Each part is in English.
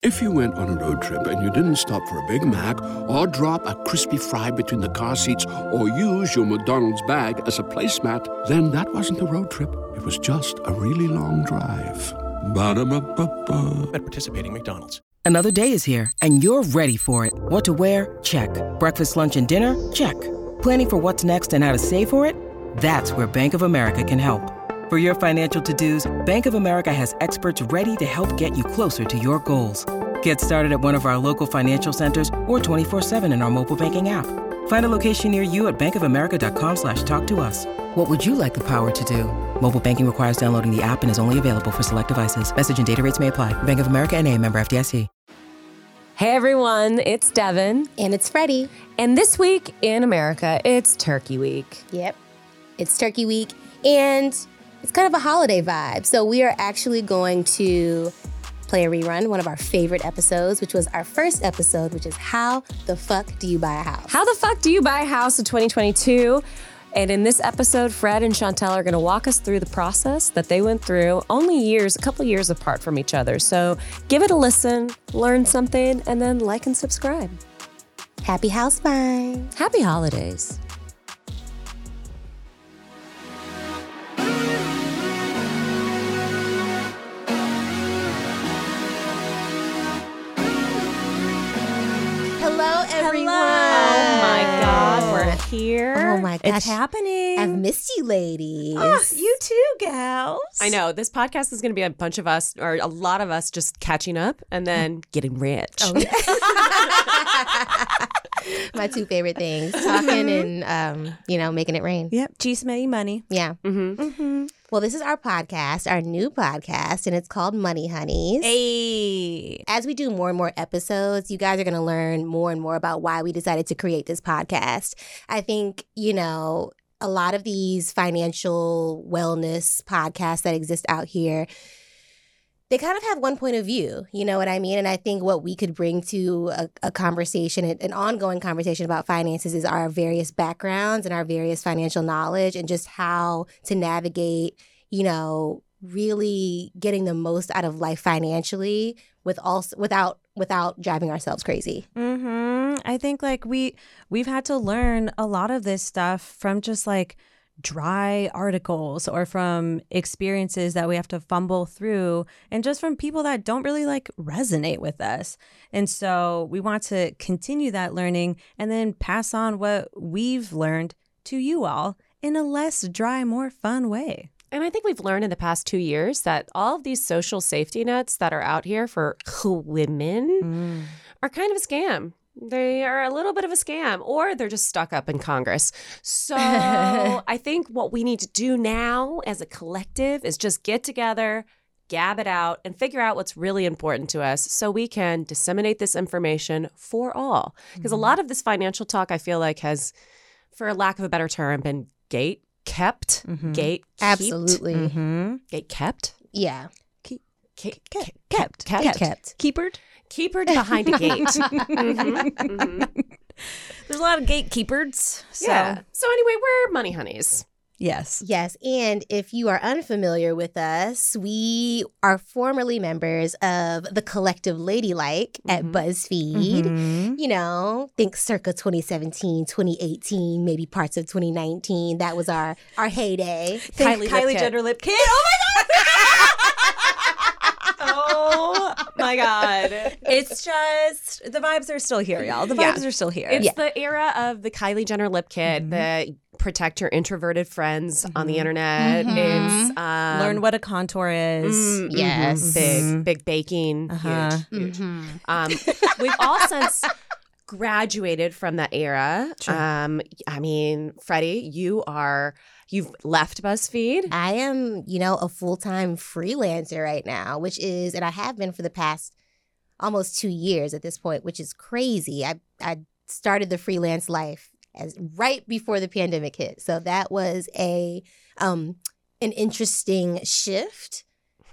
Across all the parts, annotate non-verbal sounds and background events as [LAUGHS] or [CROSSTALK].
If you went on a road trip and you didn't stop for a Big Mac or drop a crispy fry between the car seats or use your McDonald's bag as a placemat, then that wasn't a road trip. It was just a really long drive. Ba-da-ba-ba-ba. At participating McDonald's. Another day is here, and you're ready for it. What to wear? Check. Breakfast, lunch, and dinner? Check. Planning for what's next and how to save for it? That's where Bank of America can help. For your financial to-dos, Bank of America has experts ready to help get you closer to your goals. Get started at one of our local financial centers or 24-7 in our mobile banking app. Find a location near you at bankofamerica.com slash talk to us. What would you like the power to do? Mobile banking requires downloading the app and is only available for select devices. Message and data rates may apply. Bank of America and a member FDIC. Hey everyone, it's Devin. And it's Freddie. And this week in America, it's Turkey Week. Yep. It's Turkey Week. And it's kind of a holiday vibe. So we are actually going to play a rerun, one of our favorite episodes, which was our first episode, which is How the Fuck Do You Buy a House? How the fuck do you buy a house in 2022? And in this episode, Fred and Chantel are going to walk us through the process that they went through only years, a couple years apart from each other. So give it a listen, learn something, and then like and subscribe. Happy house buying. Happy holidays. Hello, everyone. Oh my God, we're here. Oh my gosh. It's happening. I've missed you, ladies. Oh, you too, gals. I know this podcast is going to be a bunch of us, or a lot of us, just catching up and then [LAUGHS] getting rich. Oh, [LAUGHS] my two favorite things talking and, um, you know, making it rain. Yep. Cheese money, money. Yeah. Mm-hmm. Well, this is our podcast, our new podcast, and it's called Money Honeys. Hey. as we do more and more episodes, you guys are going to learn more and more about why we decided to create this podcast. I think, you know, a lot of these financial wellness podcasts that exist out here, they kind of have one point of view, you know what I mean? And I think what we could bring to a, a conversation, an ongoing conversation about finances, is our various backgrounds and our various financial knowledge and just how to navigate, you know, really getting the most out of life financially with also without without driving ourselves crazy. Mm-hmm. I think like we we've had to learn a lot of this stuff from just like dry articles or from experiences that we have to fumble through and just from people that don't really like resonate with us. And so we want to continue that learning and then pass on what we've learned to you all in a less dry, more fun way. And I think we've learned in the past two years that all of these social safety nets that are out here for [LAUGHS] women mm. are kind of a scam. They are a little bit of a scam, or they're just stuck up in Congress. So [LAUGHS] I think what we need to do now as a collective is just get together, gab it out, and figure out what's really important to us so we can disseminate this information for all. Because a lot of this financial talk, I feel like, has, for lack of a better term, been gate kept, gate Absolutely. Mm-hmm. gate kept, Yeah. Ke- Kept. kept, kept, Kept. Keepered. Keeper behind a gate. [LAUGHS] Mhm, mhm. There's a lot of gatekeepers. So Yeah. So anyway, we're money honeys. yes. Yes, and if you are unfamiliar with us, we are formerly members of the Collective Ladylike at Mhm. BuzzFeed. Mhm. You know, think circa 2017, 2018, maybe parts of 2019. That was our our heyday. Kylie Kylie, Lipkit. Jenner lip kit. Oh my god! [LAUGHS] oh my god! [LAUGHS] It's just the vibes are still here, y'all. The Yeah. vibes are still here. It's the era of the Kylie Jenner lip kit, the protect your introverted friends on the internet. It's um, Learn what a contour is. mm, Yes. big, Mhm. big baking, Uh-huh. huge, huge. Um, we've all since graduated from that era. Um, I mean, Freddie, you are you've left BuzzFeed. I am, you know, a full time freelancer right now, which is, and I have been for the past almost two years at this point, which is crazy. I I started the freelance life as right before the pandemic hit, so that was a um an interesting shift,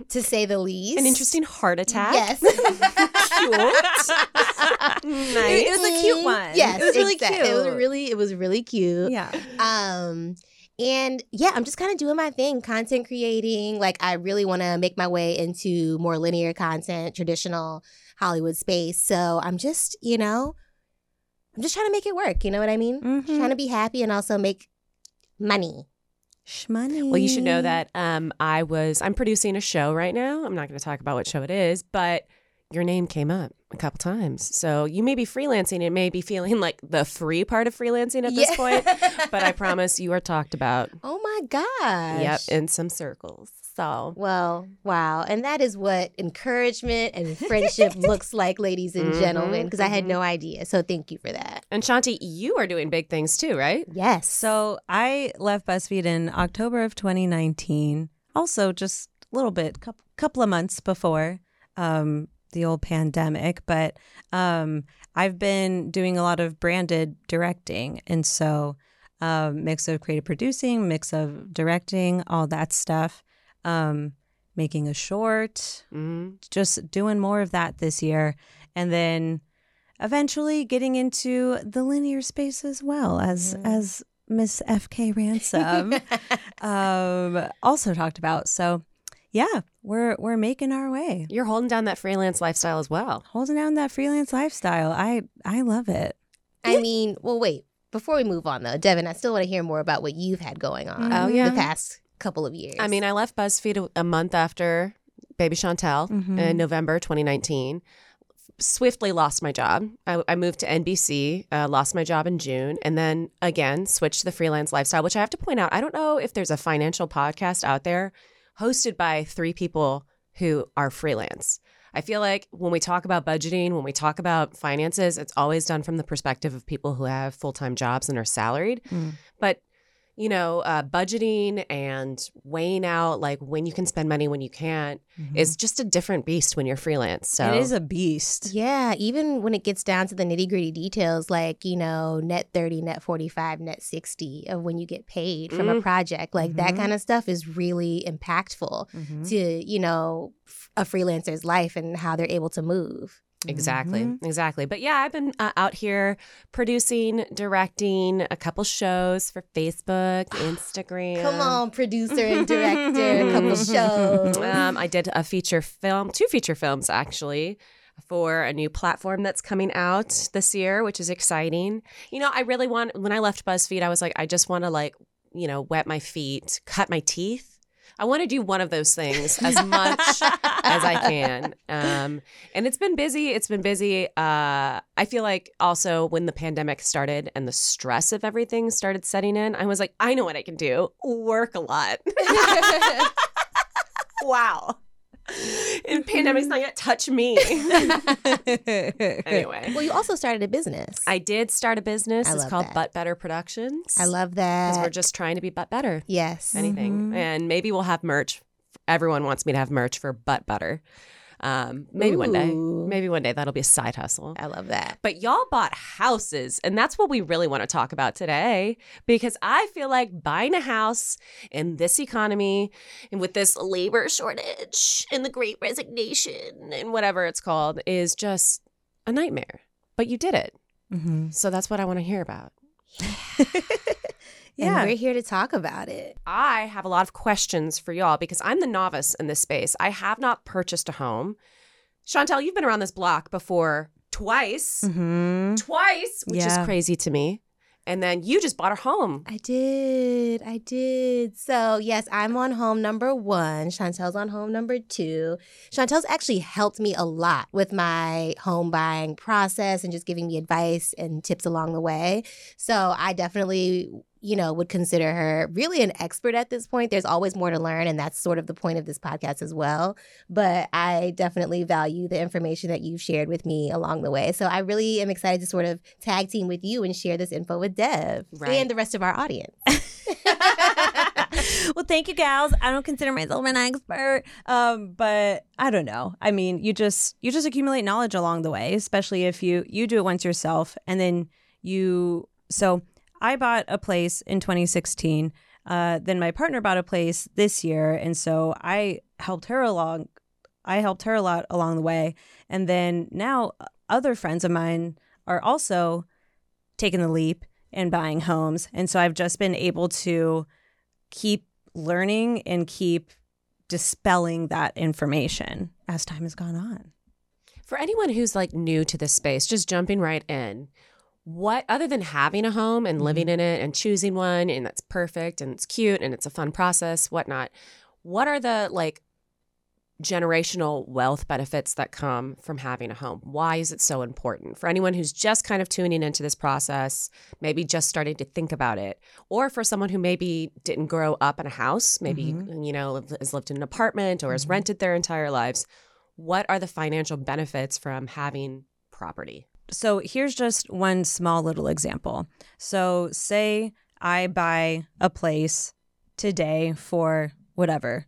to say the least. An interesting heart attack. Yes. [LAUGHS] [LAUGHS] It, it was a cute one. Yes, it was really exact- cute. It was really, it was really cute. yeah. Um, and yeah, I'm just kind of doing my thing, content creating. Like, I really want to make my way into more linear content, traditional Hollywood space. So I'm just, you know, I'm just trying to make it work. You know what I mean? Mhm. Trying to be happy and also make money. Shmoney. Well, you should know that um, I was I'm producing a show right now. I'm not going to talk about what show it is, but your name came up a couple times. So you may be freelancing and may be feeling like the free part of freelancing at this Yeah. point, but I [LAUGHS] promise you are talked about. Oh my gosh. Yep, in some circles. So Well, wow. And that is what encouragement and friendship [LAUGHS] looks like, ladies and Mhm, gentlemen, because I had no idea. So thank you for that. and Shanti, you are doing big things too, right? Yes. So I left BuzzFeed in October of 2019. Also, just a little bit, couple, couple of months before um, the old pandemic. But um, I've been doing a lot of branded directing, and so um, mix of creative producing, mix of directing, all that stuff. Um, making a short, Mm-hmm. just doing more of that this year, and then eventually getting into the linear space as well as Mhm. as Miss FK Ransome [LAUGHS] um, also talked about. So, yeah, we're we're making our way, You're holding down that freelance lifestyle as well. holding down that freelance lifestyle. I I love it. I mean, well, wait. Before we move on, though, Devin, I still want to hear more about what you've had going on Oh, yeah? the past couple of years. I mean, I left BuzzFeed a, a month after Baby Chantel Mhm. in November 2019. Swiftly lost my job. I, I moved to NBC, uh, lost my job in June, and then again switched to the freelance lifestyle, which I have to point out, I don't know if there's a financial podcast out there hosted by three people who are freelance. I feel like when we talk about budgeting, when we talk about finances, it's always done from the perspective of people who have full time jobs and are salaried. Mm. But you know, uh, budgeting and weighing out like when you can spend money, when you can't, is just a different beast when you're freelance. So It is a beast. yeah, even when it gets down to the nitty gritty details, like, you know, net 30, net 45, net 60 of when you get paid from a Mm. project, like that Mhm. kind of stuff is really impactful Mhm. to, you know, f- a freelancer's life and how they're able to move. Exactly, Mhm. exactly. But yeah, I've been uh, out here producing, directing a couple shows for Facebook, Instagram. Come on, producer and [LAUGHS] director, a couple shows. Um, I did a feature film, two feature films actually, for a new platform that's coming out this year, which is exciting. You know, I really want. When I left BuzzFeed, I was like, I just want to like, you know, wet my feet, cut my teeth. I want to do one of those things [LAUGHS] as much as I can. Um, and it's been busy. It's been busy. Uh, I feel like also when the pandemic started and the stress of everything started setting in, I was like, I know what I can do work a lot. [LAUGHS] wow. [LAUGHS] And pandemic's not yet touch me. [LAUGHS] anyway. Well, you also started a business. I did start a business. I it's love called that. Butt Better Productions. I love that. because we're just trying to be butt better. yes. Anything, Mhm. and maybe we'll have merch. Everyone wants me to have merch for butt butter. Um, maybe one day. Maybe one day that'll be a side hustle. I love that. But y'all bought houses, and that's what we really want to talk about today because I feel like buying a house in this economy and with this labor shortage and the great resignation and whatever it's called is just a nightmare. But you did it. Mhm. So that's what I want to hear about. [LAUGHS] Yeah. And we're here to talk about it. I have a lot of questions for y'all because I'm the novice in this space. I have not purchased a home. Chantel, you've been around this block before twice. Mhm. Twice, which Yeah. is crazy to me. And then you just bought a home. I did. I did. So, yes, I'm on home number one. Chantel's on home number two. Chantel's actually helped me a lot with my home buying process and just giving me advice and tips along the way. So, I definitely, you know, would consider her really an expert at this point. There's always more to learn, and that's sort of the point of this podcast as well. But I definitely value the information that you've shared with me along the way. So, I really am excited to sort of tag team with you and share this info with Dev Right. and the rest of our audience. [LAUGHS] well, thank you, gals. I don't consider myself an expert, um, but I don't know. I mean, you just you just accumulate knowledge along the way, especially if you you do it once yourself, and then you. So I bought a place in 2016. Uh, then my partner bought a place this year, and so I helped her along. I helped her a lot along the way, and then now other friends of mine are also taking the leap and buying homes, and so I've just been able to keep learning and keep dispelling that information as time has gone on. For anyone who's like new to this space, just jumping right in, what other than having a home and living mm-hmm. in it and choosing one and that's perfect and it's cute and it's a fun process, whatnot, what are the like generational wealth benefits that come from having a home? Why is it so important? For anyone who's just kind of tuning into this process, maybe just starting to think about it, or for someone who maybe didn't grow up in a house, maybe, mm-hmm. you know, has lived in an apartment or has mm-hmm. rented their entire lives, what are the financial benefits from having property? So here's just one small little example. So, say I buy a place today for whatever,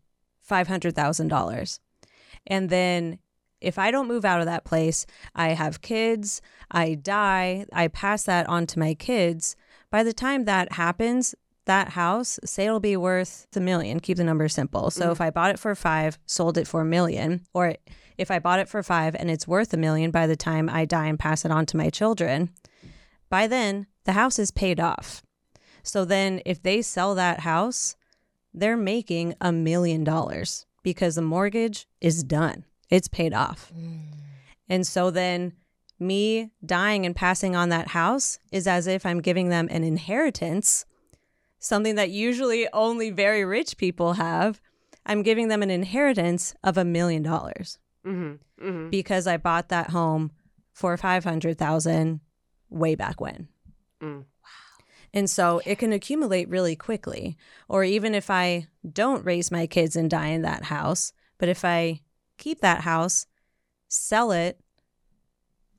$500,000. And then if I don't move out of that place, I have kids, I die, I pass that on to my kids. By the time that happens, that house, say it'll be worth a million, keep the number simple. So mm-hmm. if I bought it for five, sold it for a million, or if I bought it for five and it's worth a million by the time I die and pass it on to my children, by then the house is paid off. So then if they sell that house, they're making a million dollars because the mortgage is done. It's paid off. Mm. And so then me dying and passing on that house is as if I'm giving them an inheritance, something that usually only very rich people have. I'm giving them an inheritance of a million dollars Mm-hmm. Mm-hmm. because I bought that home for 500,000 way back when. Mm. And so it can accumulate really quickly. Or even if I don't raise my kids and die in that house, but if I keep that house, sell it,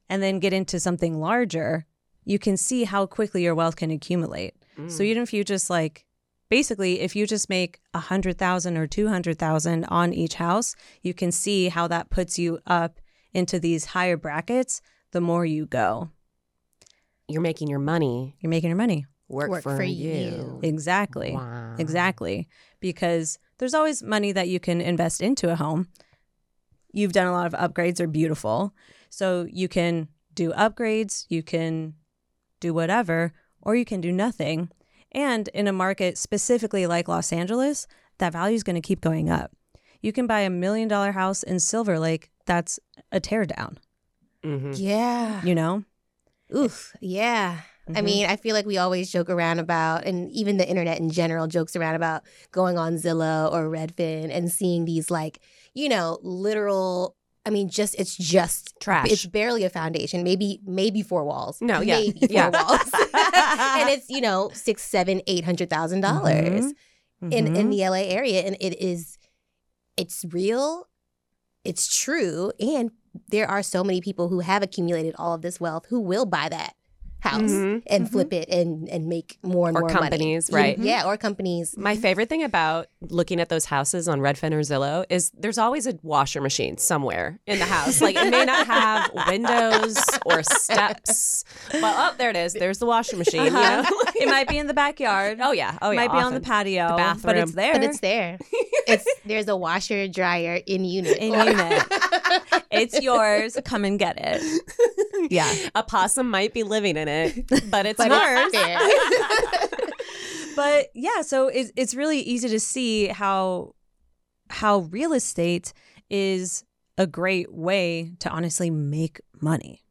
and then get into something larger, you can see how quickly your wealth can accumulate. So even if you just like basically if you just make a hundred thousand or two hundred thousand on each house, you can see how that puts you up into these higher brackets the more you go. You're making your money You're making your money. work, Work for, for you. you. Exactly. Wow. Exactly. Because there's always money that you can invest into a home. You've done a lot of upgrades, they're beautiful. So you can do upgrades, you can do whatever, or you can do nothing. And in a market specifically like Los Angeles, that value is going to keep going up. You can buy a million dollar house in Silver Lake that's a teardown, Mm-hmm. Yeah. you know? Oof. Yeah. I Mhm. mean, I feel like we always joke around about, and even the internet in general jokes around about going on Zillow or Redfin and seeing these, like, you know, literal. I mean, just it's just Trash. It's barely a foundation. Maybe maybe four walls. No, yeah. maybe four Yeah. walls, [LAUGHS] and it's you know six, seven, eight hundred thousand dollars in in Mhm. the LA area, and it is it's real, it's true, and there are so many people who have accumulated all of this wealth who will buy that house Mhm. and mm-hmm. flip it and and make more and Or more companies, money. right. Yeah, or companies. My mm-hmm. favorite thing about looking at those houses on Redfin or Zillow is there's always a washer machine somewhere in the house. Like it may not have [LAUGHS] windows or steps, but oh, there it is. There's the washer machine. You uh-huh. know? [LAUGHS] it might be in the backyard. oh yeah, oh yeah. might be on the patio, The but it's there. But it's there. [LAUGHS] it's there's a washer dryer in unit. in unit. it's yours. Come and get it. Yeah. A possum might be living in it, [LAUGHS] but it's But it's. [LAUGHS] But yeah, so it's it's really easy to see how how real estate is a great way to honestly make money.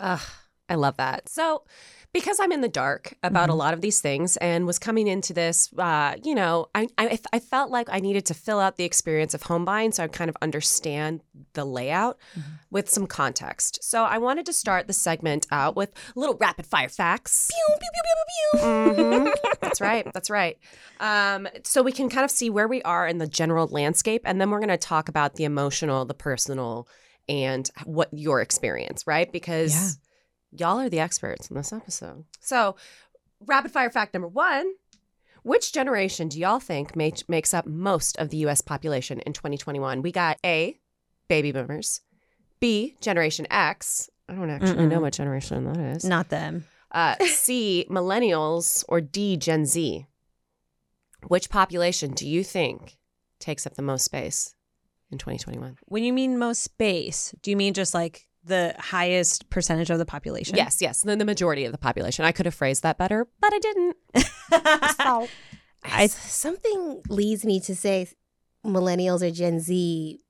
Ugh, I love that. So, because I'm in the dark about a lot of these things and was coming into this, uh, you know, I, I I felt like I needed to fill out the experience of home buying so I kind of understand the layout with some context. So I wanted to start the segment out with little rapid fire facts. Pew, pew, pew, pew, pew, pew. Mhm. [LAUGHS] That's right. That's right. Um, so we can kind of see where we are in the general landscape, and then we're going to talk about the emotional, the personal, and what your experience, right? Because y'all are the experts in this episode. So, rapid fire fact number one. Which generation do y'all think ma- makes up most of the US population in 2021? We got A, baby boomers, B, Generation X. I don't actually know Mm-mm. what generation that is. Not them. Uh, C, [LAUGHS] millennials, or D, Gen Z? Which population do you think takes up the most space in 2021? When you mean most space, do you mean just like the highest percentage of the population? Yes, yes, then the majority of the population. I could have phrased that better, but I didn't. [LAUGHS] So, I- something leads me to say millennials or Gen Z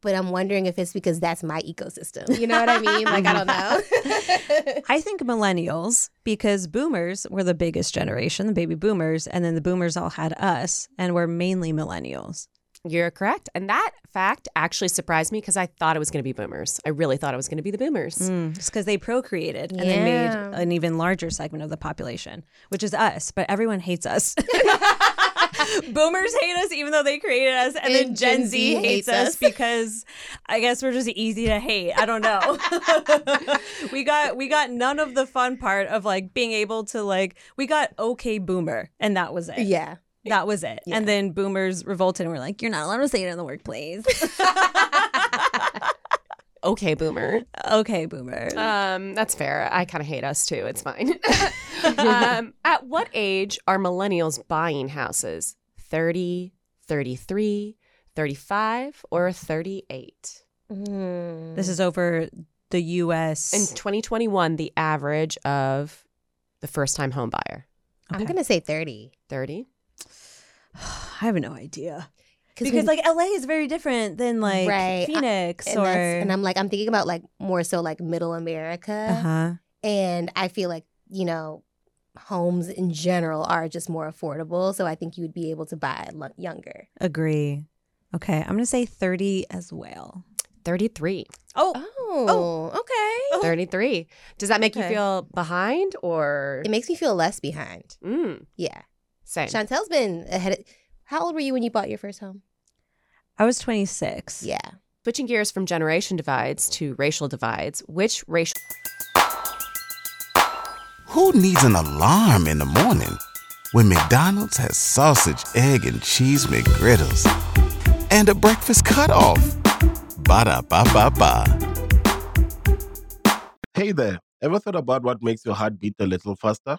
but I'm wondering if it's because that's my ecosystem. You know what I mean? Like I don't know. [LAUGHS] I think millennials because boomers were the biggest generation, the baby boomers, and then the boomers all had us, and we're mainly millennials. You're correct. And that fact actually surprised me because I thought it was going to be boomers. I really thought it was going to be the boomers. Mm, just because they procreated and they made an even larger segment of the population, which is us, but everyone hates us. [LAUGHS] [LAUGHS] Boomers hate us even though they created us, and, then Gen, Gen Z, Z hates, hates us us. [LAUGHS] because I guess we're just easy to hate. I don't know. we got we got none of the fun part of like being able to like we got okay boomer, and that was it. yeah. That was it. Yeah. And then boomers revolted and were like, You're not allowed to say it in the workplace. [LAUGHS] Okay, boomer. okay, boomer. Um, that's fair. I kind of hate us too. It's fine. [LAUGHS] um, at what age are millennials buying houses? 30, 33, 35, or 38? Mm. this is over the US. In 2021, the average of the first time home buyer. I'm gonna say 30. 30. I have no idea. Because when- like LA is very different than like Right. I- Phoenix and, or and I'm like, I'm thinking about like more so like middle America. uh-huh. And I feel like, you know, homes in general are just more affordable. So I think you would be able to buy lo- younger. Agree. Okay, I'm gonna say 30 as well. 33. Oh, Oh, okay. 33. Does that make Okay. you feel behind or? It makes me feel less behind. Mm, Yeah. Same. Chantel's been ahead. Of, how old were you when you bought your first home? I was 26. Yeah. Switching gears from generation divides to racial divides, which racial Who needs an alarm in the morning when McDonald's has sausage, egg, and cheese McGriddles and a breakfast cutoff? Ba da ba ba ba. Hey there, ever thought about what makes your heart beat a little faster?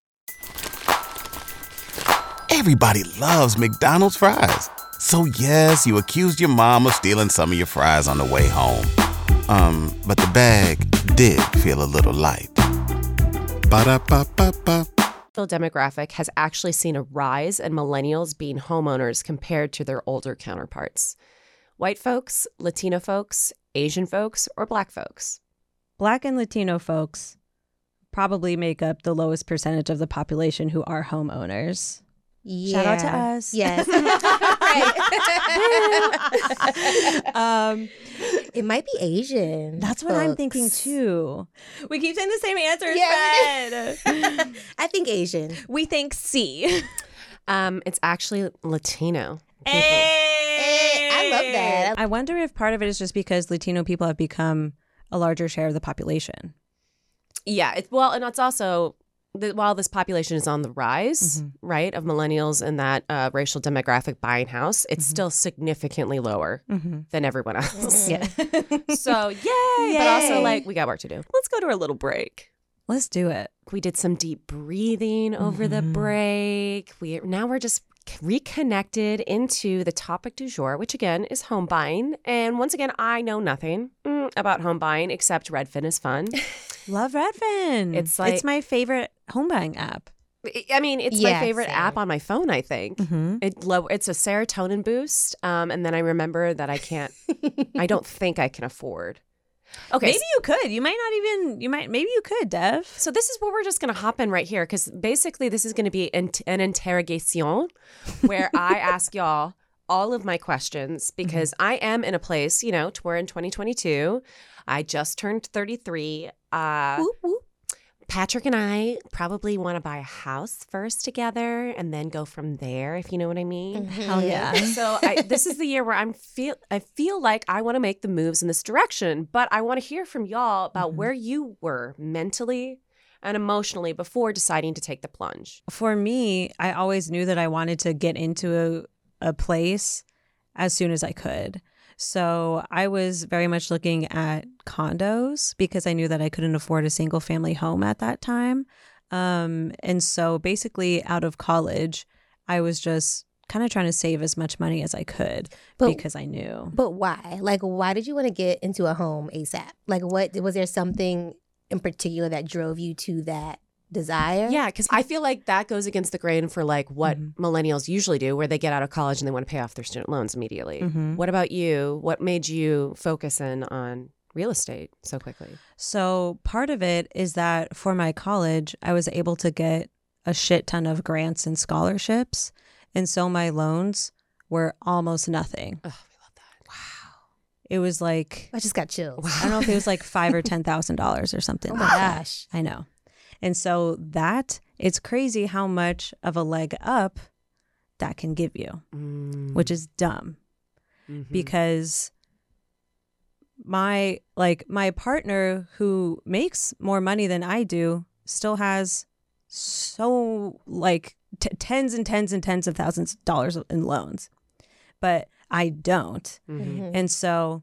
Everybody loves McDonald's fries. So, yes, you accused your mom of stealing some of your fries on the way home. Um, but the bag did feel a little light. Ba da ba ba ba. demographic has actually seen a rise in millennials being homeowners compared to their older counterparts. White folks, Latino folks, Asian folks, or Black folks. Black and Latino folks probably make up the lowest percentage of the population who are homeowners. Shout out to us. Yes. [LAUGHS] [LAUGHS] Um, it might be Asian. that's what I'm thinking too. We keep saying the same answers, Yeah, Fred. [LAUGHS] I think Asian. we think C. Um, it's actually Latino. Hey, I love that. I wonder if part of it is just because Latino people have become a larger share of the population. Yeah, it, well, and it's also the, while this population is on the rise, right, of millennials in that uh, racial demographic buying house, it's still significantly lower than everyone else. Yeah. [LAUGHS] So yay, but also like we got work to do. Let's go to our little break. Let's do it. We did some deep breathing over the Mhm. break. We now we're just reconnected into the topic du jour, which again is home buying. And once again, I know nothing mm, about home buying except Redfin is fun. [LAUGHS] Love Redfin. It's like- it's my favorite home buying app. I- mean, it's my favorite same. app on my phone. I think Mm-hmm. it low. It's a serotonin boost. Um, and then I remember that I can't. I don't [LAUGHS] think I can afford. Okay, Maybe you could. You might not even. You might. Maybe you could, Dev. So this is where we're just going to hop in right here because basically this is going to be an, an interrogation where [LAUGHS] I ask y'all all of my questions because I am in a place, you know, to where in 2022, I just turned 33. Uh, Whoop, whoop. Patrick and I probably want to buy a house first together and then go from there, if you know what I mean. Hell yeah. [LAUGHS] so I, this is the year where I'm feel I feel like I want to make the moves in this direction, but I want to hear from y'all about Mhm. where you were mentally and emotionally before deciding to take the plunge. For me, I always knew that I wanted to get into a, a place as soon as I could. So I was very much looking at condos because I knew that I couldn't afford a single family home at that time. Um, and so basically, out of college, I was just kind of trying to save as much money as I could But- because I knew. But why? Like, why did you want to get into a home ASAP? Like, what was there something in particular that drove you to that desire? Yeah, because I feel like that goes against the grain for like what Mhm. millennials usually do, where they get out of college and they want to pay off their student loans immediately. Mhm. What about you? What made you focus in on real estate so quickly? So part of it is that for my college, I was able to get a shit ton of grants and scholarships. And so my loans were almost nothing. Oh, we love that. Wow. It was like I just got chills. I don't know if it was like five or [LAUGHS] ten thousand dollars or something. Oh like my that. gosh. I know. And so that it's crazy how much of a leg up that can give you, Mm, which is dumb. mhm. because my like my partner who makes more money than I do still has so like t- tens and tens and tens of thousands of dollars in loans but I don't Mhm. Mhm. and so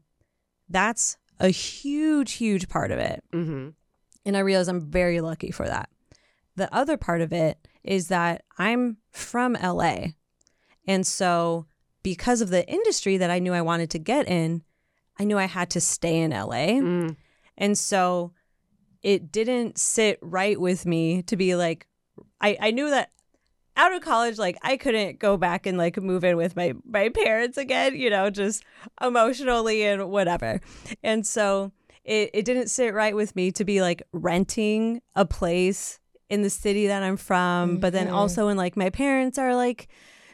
that's a huge huge part of it Mhm. And I realize I'm very lucky for that. The other part of it is that I'm from LA. And so, because of the industry that I knew I wanted to get in, I knew I had to stay in LA. Mm. And so, it didn't sit right with me to be like, I, I knew that out of college, like I couldn't go back and like move in with my my parents again, you know, just emotionally and whatever. And so it, it didn't sit right with me to be like renting a place in the city that I'm from, but then Mhm. also when like my parents are like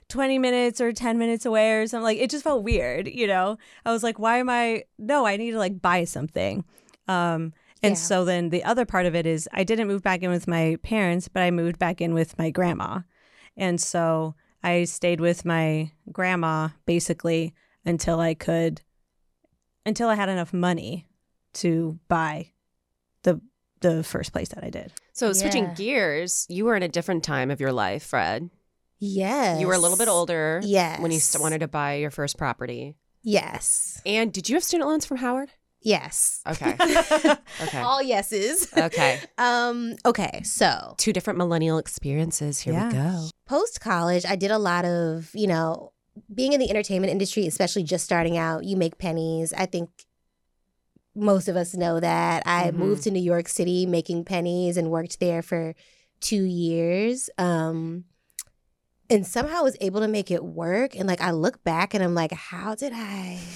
20 minutes or 10 minutes away or something like it just felt weird, you know. I was like, why am I no, I need to like buy something. Um and Yeah. so then the other part of it is I didn't move back in with my parents, but I moved back in with my grandma. And so I stayed with my grandma basically until I could until I had enough money to buy the the first place that I did. So switching Yeah. gears, you were in a different time of your life, Fred. Yes. You were a little bit older Yes. when you wanted to buy your first property. Yes. And did you have student loans from Howard? Yes. Okay. [LAUGHS] Okay. All yeses. Okay. [LAUGHS] Um, okay, so Two different millennial experiences. Here Yeah. we go. post college, I did a lot of, you know, being in the entertainment industry, especially just starting out, you make pennies. I think most of us know that. I Mhm. moved to New York City making pennies and worked there for two years. Um, and somehow was able to make it work. And like I look back and I'm like, how did I? [LAUGHS]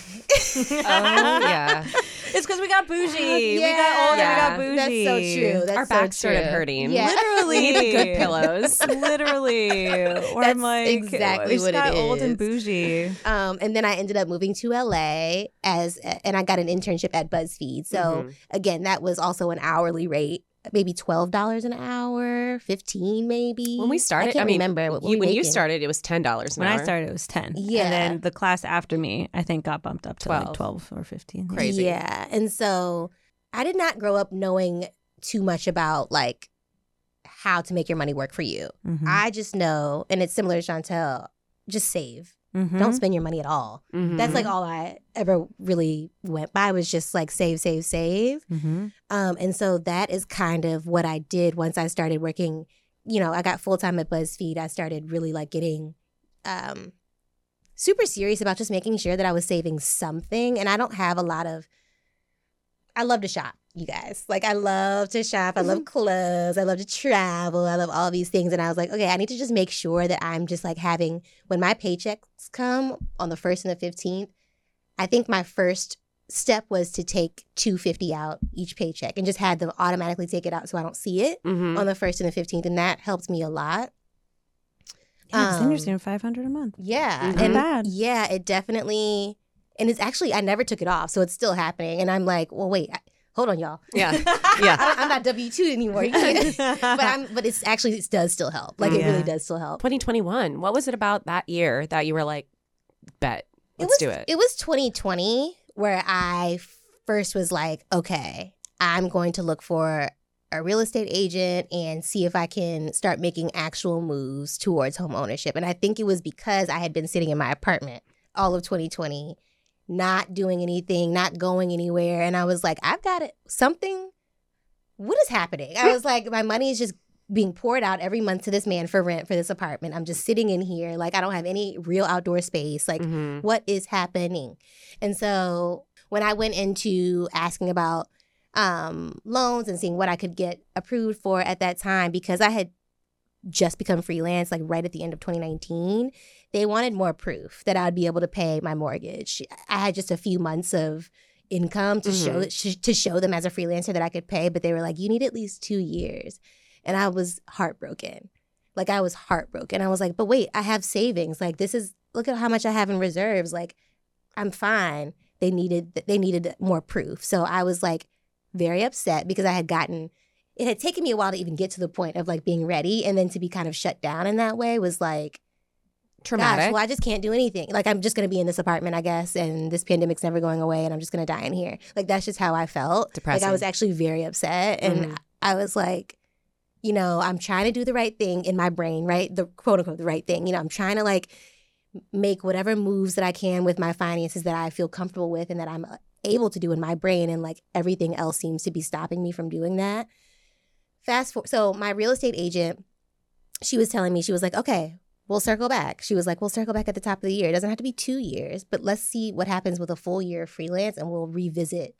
Oh, yeah. [LAUGHS] It's because we got bougie. we Yeah. got older. Yeah. We got bougie. That's so true. That's Our so backs started true. hurting. Yeah. Literally. We need good [LAUGHS] pillows. Literally. Or That's I'm like, exactly we just what it got old and bougie. Um, and then I ended up moving to LA as, and I got an internship at BuzzFeed. So Mhm. again, that was also an hourly rate, maybe twelve dollars an hour, fifteen maybe. when we started, I can't mean, remember what you- we when you making. started, it was ten dollars When hour. I started, it was 10. Yeah. And then the class after me, I think, got bumped up to 12. like 12 or 15. Yeah. Crazy. Yeah, and so I did not grow up knowing too much about like how to make your money work for you. Mhm. I just know, and it's similar to Chantel. Just save. Mhm. Don't spend your money at all. Mhm. That's like all I ever really went by was just like save, save, save. Mhm. Um, and so that is kind of what I did once I started working. You know, I got full time at BuzzFeed. I started really like getting um, super serious about just making sure that I was saving something. And I don't have a lot of. I love to shop, you guys. Like I love to shop. I love clothes. I love to travel. I love all these things. And I was like, okay, I need to just make sure that I'm just like having when my paychecks come on the first and the fifteenth. I think my first step was to take 250 out each paycheck and just had them automatically take it out so I don't see it Mhm. on the 1st and the 15th and that helped me a lot. Yeah, it's Um, interesting. Five hundred a month. Yeah. Not And bad. yeah, it definitely and it's actually I never took it off, so it's still happening. And I'm like, well, wait, hold on, y'all. Yeah. [LAUGHS] Yeah. I'm not W two anymore. You can't. [LAUGHS] but I'm. But it's actually it does still help. Like it really does still help. 2021. What was it about that year that you were like, bet, let's was, do it? It was 2020 where I first was like, okay, I'm going to look for a real estate agent and see if I can start making actual moves towards home ownership. And I think it was because I had been sitting in my apartment all of 2020, not doing anything, not going anywhere. And I was like, I've got it. Something, what is happening? I was like, my money is just being poured out every month to this man for rent for this apartment. I'm just sitting in here. Like, I don't have any real outdoor space. Like, Mhm. what is happening? And so when I went into asking about um, loans and seeing what I could get approved for at that time, because I had just become freelance, like right at the end of 2019, they wanted more proof that I'd be able to pay my mortgage. I had just a few months of income to show mm-hmm. sh- to show them as a freelancer that I could pay, but they were like, "You need at least two years," and I was heartbroken. Like I was heartbroken. I was like, "But wait, I have savings. Like this is look at how much I have in reserves. Like I'm fine." They needed they needed more proof, so I was like very upset because I had gotten it had taken me a while to even get to the point of like being ready and then to be kind of shut down in that way was like Traumatic. Gosh, well, I just can't do anything. Like I'm just gonna be in this apartment, I guess, and this pandemic's never going away, and I'm just gonna die in here. Like that's just how I felt. Depressed. Like I was actually very upset, and Mhm. I was like, you know, I'm trying to do the right thing in my brain, right? The quote unquote the right thing. You know, I'm trying to like make whatever moves that I can with my finances that I feel comfortable with and that I'm uh, able to do in my brain, and like everything else seems to be stopping me from doing that. Fast forward, so my real estate agent, she was telling me she was like, okay, we'll circle back. She was like, we'll circle back at the top of the year. It doesn't have to be two years, but let's see what happens with a full year of freelance and we'll revisit,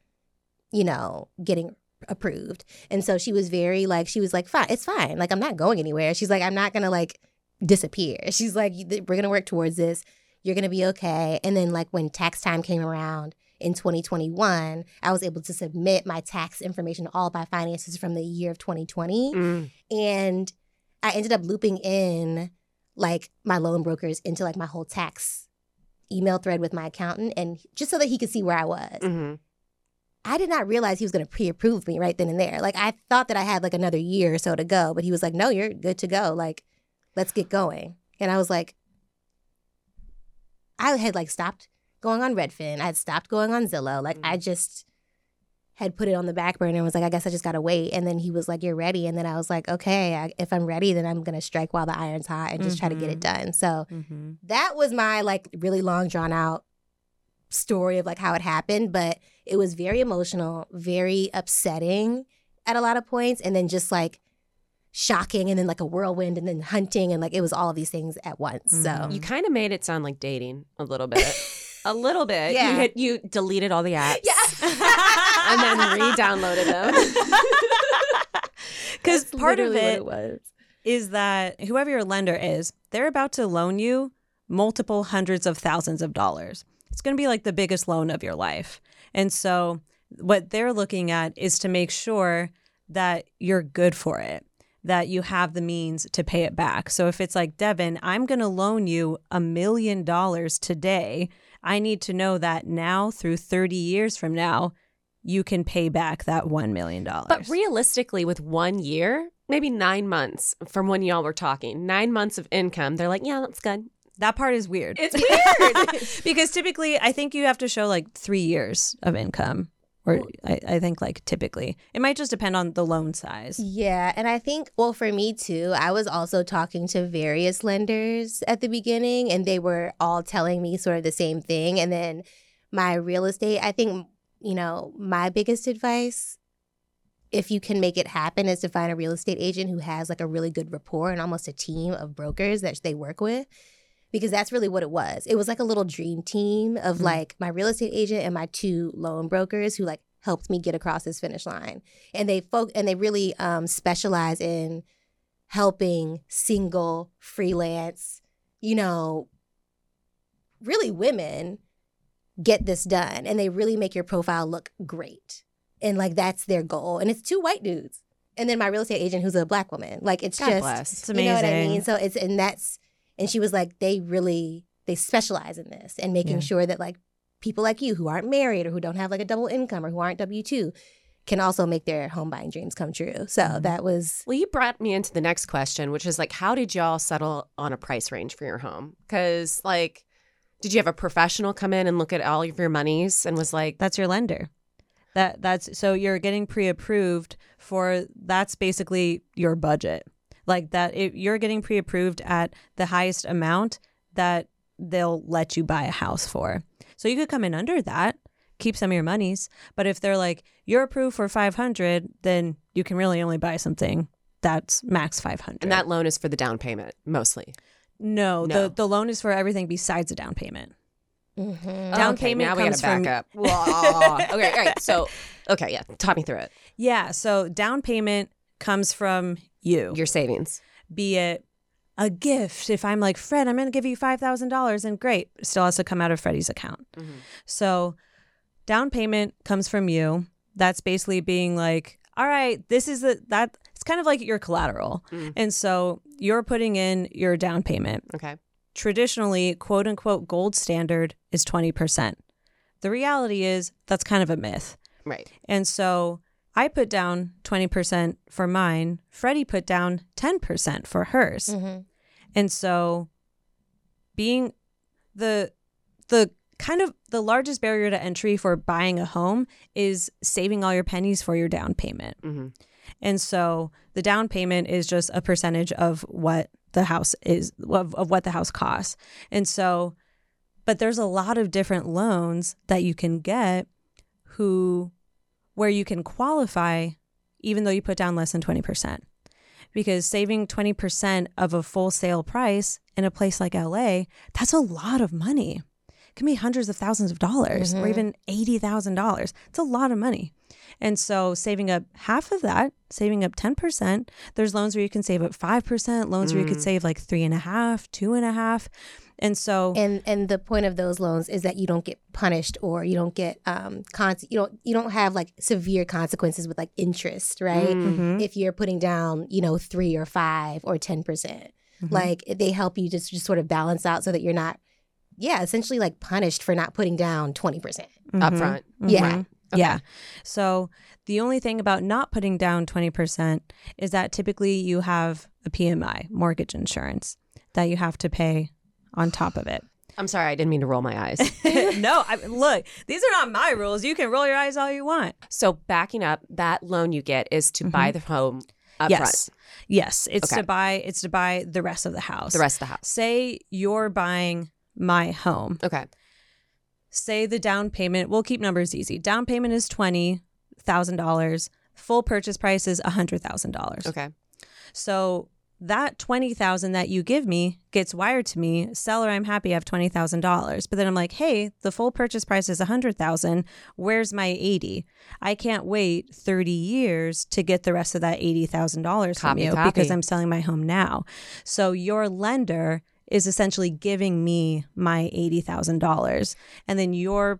you know, getting approved. And so she was very like, she was like, fine, it's fine. Like, I'm not going anywhere. She's like, I'm not going to like disappear. [LAUGHS] She's like, we're going to work towards this. You're going to be okay. And then, like, when tax time came around, in 2021, I was able to submit my tax information, all of my finances from the year of 2020. Mm. And I ended up looping in like my loan brokers into like my whole tax email thread with my accountant and just so that he could see where I was. hmm I did not realize he was going to pre-approve me right then and there. Like I thought that I had like another year or so to go, but he was like, "No, you're good to go. Like let's get going." And I was like I had like stopped going on Redfin. I had stopped going on Zillow. Like mm. I just had put it on the back burner and was like, I guess I just gotta wait. And then he was like, You're ready. And then I was like, Okay, I, if I'm ready, then I'm gonna strike while the iron's hot and just try to get it mm-hmm. done. So Mm-hmm. that was my like really long drawn out story of like how it happened, but it was very emotional, very upsetting at a lot of points, and then just like shocking, and then like a whirlwind, and then hunting, and like it was all of these things at once. So mm-hmm. You kind of made it sound like dating a little bit. [LAUGHS] a little bit. Yeah. You, hit, you deleted all the apps. yeah, [LAUGHS] and then re-downloaded them. [LAUGHS] Because part of literally it what it was. is that whoever your lender is, they're about to loan you multiple hundreds of thousands of dollars. It's going to be like the biggest loan of your life. And so, what they're looking at is to make sure that you're good for it, that you have the means to pay it back. So, if it's like, Devin, I'm going to loan you a million dollars today, I need to know that now through 30 years from now, you can pay back that $1 million. But realistically, with one year, maybe nine months from when y'all were talking, nine months of income, they're like, yeah, that's good. That part is weird. It's weird. [LAUGHS] because typically, I think you have to show like three years of income, or I, I think like typically it might just depend on the loan size. Yeah, and I think well for me too, I was also talking to various lenders at the beginning and they were all telling me sort of the same thing and then my real estate, I think you know, my biggest advice if you can make it happen is to find a real estate agent who has like a really good rapport and almost a team of brokers that they work with because that's really what it was. It was like a little dream team of Mm. like my real estate agent and my two loan brokers who like helped me get across this finish line. And they folk and they really um, specialize in helping single freelance, you know, really women get this done and they really make your profile look great. And like that's their goal. And it's two white dudes. And then my real estate agent who's a black woman. Like it's God just bless. It's you know what I mean? So it's and that's And she was like, they really they specialize in this and making Yeah. sure that like people like you who aren't married or who don't have like a double income or who aren't W two can also make their home buying dreams come true. So Mm-hmm. that was Well, you brought me into the next question, which is like, how did y'all settle on a price range for your home? Because, like, did you have a professional come in and look at all of your monies and was like, That's your lender. That that's so you're getting pre-approved for that's basically your budget. Like that if you're getting pre-approved at the highest amount that they'll let you buy a house for. So you could come in under that, keep some of your monies, but if they're like you're approved for 500, then you can really only buy something that's max 500. and that loan is for the down payment mostly? no, No. the the loan is for everything besides a down payment. Mhm. Down okay, payment now we comes gotta back from- up. Whoa. [LAUGHS] okay, all right. So, okay, yeah, talk me through it. Yeah, so down payment comes from you. Your savings. be it a gift. If I'm like, Fred, I'm going to give you $5,000, and great, still has to come out of Freddie's account. Mm-hmm. So down payment comes from you. That's basically being like, all right, this is the, that, it's kind of like your collateral. Mm-hmm. And so you're putting in your down payment. Okay. Traditionally, quote unquote, gold standard is 20%. The reality is that's kind of a myth. Right. And so I put down 20% for mine. Freddie put down 10% for hers. Mhm. And so being the the kind of the largest barrier to entry for buying a home is saving all your pennies for your down payment. hmm And so the down payment is just a percentage of what the house is of, of what the house costs. And so but there's a lot of different loans that you can get who where you can qualify even though you put down less than 20%. Because saving 20% of a full sale price in a place like LA, that's a lot of money. It can be hundreds of thousands of dollars or mm-hmm. even $80,000. It's a lot of money. And so saving up half of that, saving up 10%, there's loans where you can save up 5%, loans where you could mm. save like three and a half, two and a half. And so And and the point of those loans is that you don't get punished or you don't get um con- you don't you don't have like severe consequences with like interest, right? Mhm. If you're putting down, you know, 3 or 5 or 10%. percent Mhm. Like they help you just just sort of balance out so that you're not yeah, essentially like punished for not putting down 20%. Up Mhm. front. Yeah. Mhm. Yeah. So the only thing about not putting down 20% is that typically you have a PMI, mortgage insurance, that you have to pay on top of it. I'm sorry, I didn't mean to roll my eyes. [LAUGHS] no, I, look, these are not my rules. You can roll your eyes all you want. so, backing up, that loan you get is to buy mm-hmm. the home up yes. front, Yes, it's Okay. to buy it's to buy the rest of the house. the rest of the house. Say you're buying my home. Okay. say the down payment we'll keep numbers easy down payment is $20000 full purchase price is $100000 Okay. so that 20000 that you give me gets wired to me seller i'm happy i have $20000 but then i'm like hey the full purchase price is 100000 where's my 80 i can't wait 30 years to get the rest of that $80000 from you copy. because i'm selling my home now. So your lender is essentially giving me my $80000 and then your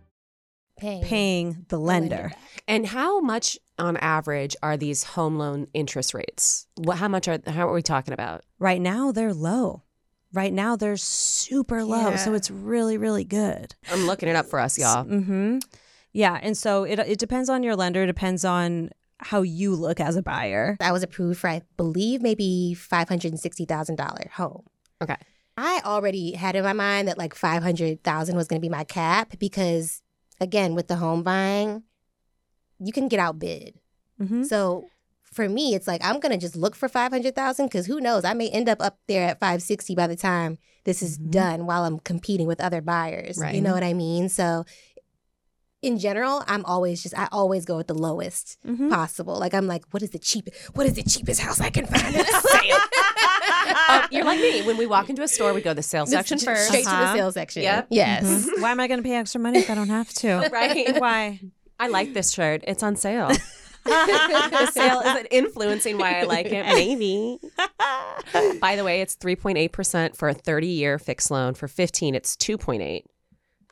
Paying, paying the lender. And how much on average are these home loan interest rates? What, how much are how are we talking about? Right now, they're low. Right now, they're super low. So it's really, really good. I'm looking it up for us, y'all. Mm-hmm. Yeah. And so it, it depends on your lender, depends on how you look as a buyer. I was approved for I believe maybe $560,000 home. Okay. I already had in my mind that like 500,000 was going to be my cap because again with the home buying you can get outbid. Mm-hmm. So for me, it's like I'm gonna just look for five hundred thousand because who knows? I may end up up there at five sixty by the time this is done while I'm competing with other buyers. You know what I mean? So in general, I'm always just I always go with the lowest Mhm. possible. Like I'm like, what is the cheapest? What is the cheapest house I can find? in a sale? Um, you're like me. When we walk into a store, we go to the sales section first. straight to the Uh-huh. sales section. Yep. Yes. Mhm. Why am I going to pay extra money if I don't have to? [LAUGHS] Right. Why? I like this shirt. It's on sale. [LAUGHS] the sale is it influencing why I like it? [LAUGHS] Maybe. By the way, it's 3.8% for a 30 year fixed loan. For 15, it's 2.8.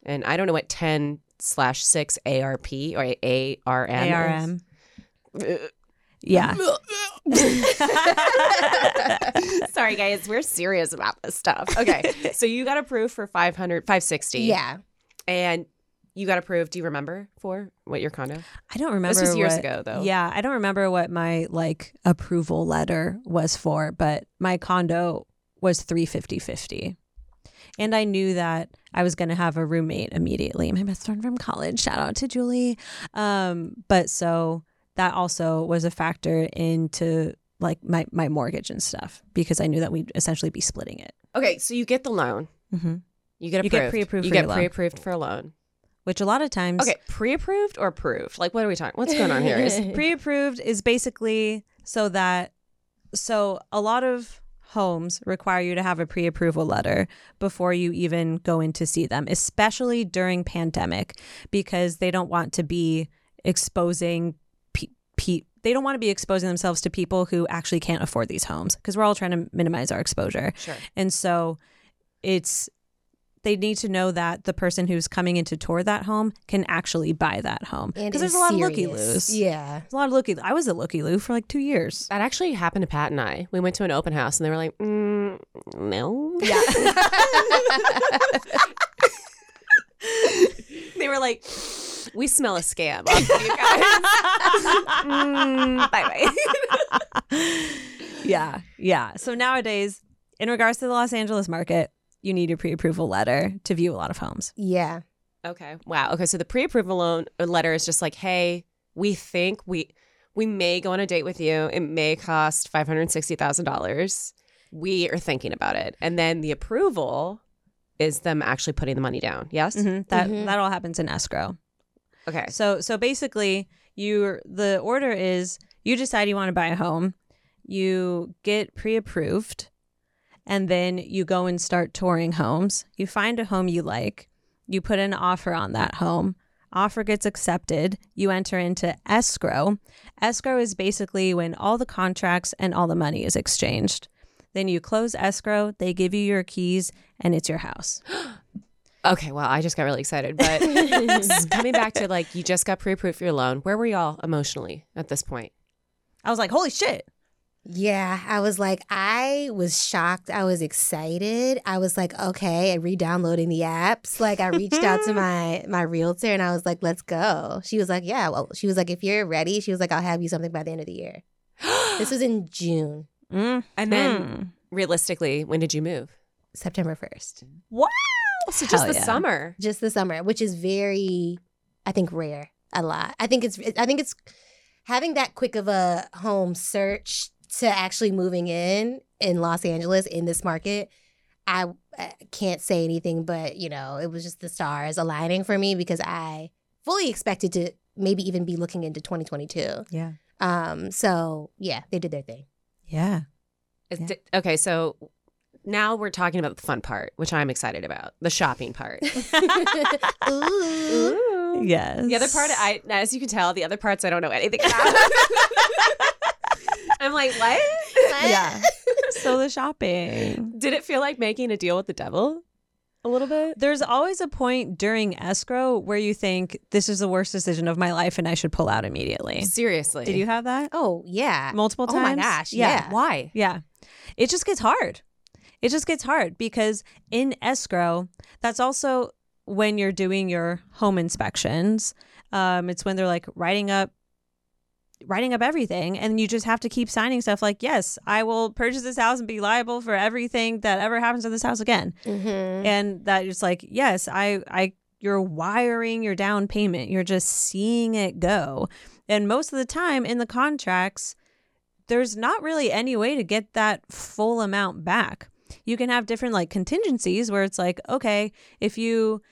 And I don't know what 10 slash 6 ARP or ARM. ARM. is. Yeah. [LAUGHS] Sorry, guys. We're serious about this stuff. Okay. So you got approved for 500, 560. Yeah. And you got approved. Do you remember for what your condo? I don't remember. This was years what- ago, though. Yeah, I don't remember what my like approval letter was for, but my condo was 350 50. And I knew that I was going to have a roommate immediately. My best friend from college. Shout out to Julie. Um, but so that also was a factor into like my, my mortgage and stuff because I knew that we'd essentially be splitting it, Okay. So you get the loan. mm-hmm. You get You get pre-approved You for get pre-approved for a loan. which a lot of times. Okay, pre-approved or approved? Like, what are we talking? What's going on here? Is [LAUGHS] pre-approved is basically so that so a lot of homes require you to have a pre-approval letter before you even go in to see them especially during pandemic because they don't want to be exposing pe- they don't want to be exposing themselves to people who actually can't afford these homes because we're all trying to minimize our exposure sure. and so it's they need to know that the person who's coming in to tour that home can actually buy that home because there's a lot of looky loos Yeah. there's a lot of looky. I was at Looky Loo for like two years. That actually happened to Pat and I. We went to an open house and they were like, mm, no. Yeah. [LAUGHS] [LAUGHS] they were like, we smell a scam [LAUGHS] off of you mm, bye bye. yeah, yeah. So nowadays, in regards to the Los Angeles market, you need a pre-approval letter to view a lot of homes. Yeah. Okay. Wow. Okay. So the pre-approval loan uh, letter is just like, hey, we think we we may go on a date with you. It may cost five hundred sixty thousand dollars. We are thinking about it, and then the approval is them actually putting the money down. Yes. Mhm. That Mhm. that all happens in escrow. Okay. So so basically, you the order is you decide you want to buy a home, you get pre-approved, and then you go and start touring homes. You find a home you like, you put an offer on that home. Offer gets accepted. You enter into escrow. Escrow is basically when all the contracts and all the money is exchanged. Then you close escrow, they give you your keys, and it's your house. [GASPS] Okay, well, I just got really excited. But [LAUGHS] coming back to like, you just got pre approved for your loan. Where were y'all emotionally at this point? I was like, holy shit. Yeah, I was like, I was shocked. I was excited. I was like, okay, and re-downloading the apps. Like, I reached out to [LAUGHS] my my realtor and I was like, let's go. She was like, yeah. Well, she was like, if you're ready, she was like, I'll have you something by the end of the year. [GASPS] This was in June, Mm. And then realistically, when did you move? September first, Wow. So just Hell the yeah. summer. just the summer, which is very, I think, rare. A lot. I think it's. I think it's having that quick of a home search to actually moving in in Los Angeles in this market. I, I can't say anything, but you know, it was just the stars aligning for me because I fully expected to maybe even be looking into 2022. Yeah. Um. So yeah, they did their thing. Yeah. Yeah. okay, so now we're talking about the fun part, which I'm excited about the shopping part. [LAUGHS] Ooh. Yes. The other part, I as you can tell, the other parts I don't know anything about. [LAUGHS] I'm like, what? Yeah. [LAUGHS] so the shopping. Did it feel like making a deal with the devil? A little bit. There's always a point during escrow where you think this is the worst decision of my life and I should pull out immediately. Seriously. Did you have that? Oh yeah. Multiple times? Oh my gosh, Yeah. yeah. Why? Yeah. It just gets hard. It just gets hard because in escrow, that's also when you're doing your home inspections. Um, it's when they're like writing up writing up everything and you just have to keep signing stuff like yes i will purchase this house and be liable for everything that ever happens to this house again Mm-hmm. and that it's like yes i i you're wiring your down payment you're just seeing it go and most of the time in the contracts there's not really any way to get that full amount back. You can have different like contingencies where it's like, okay, if you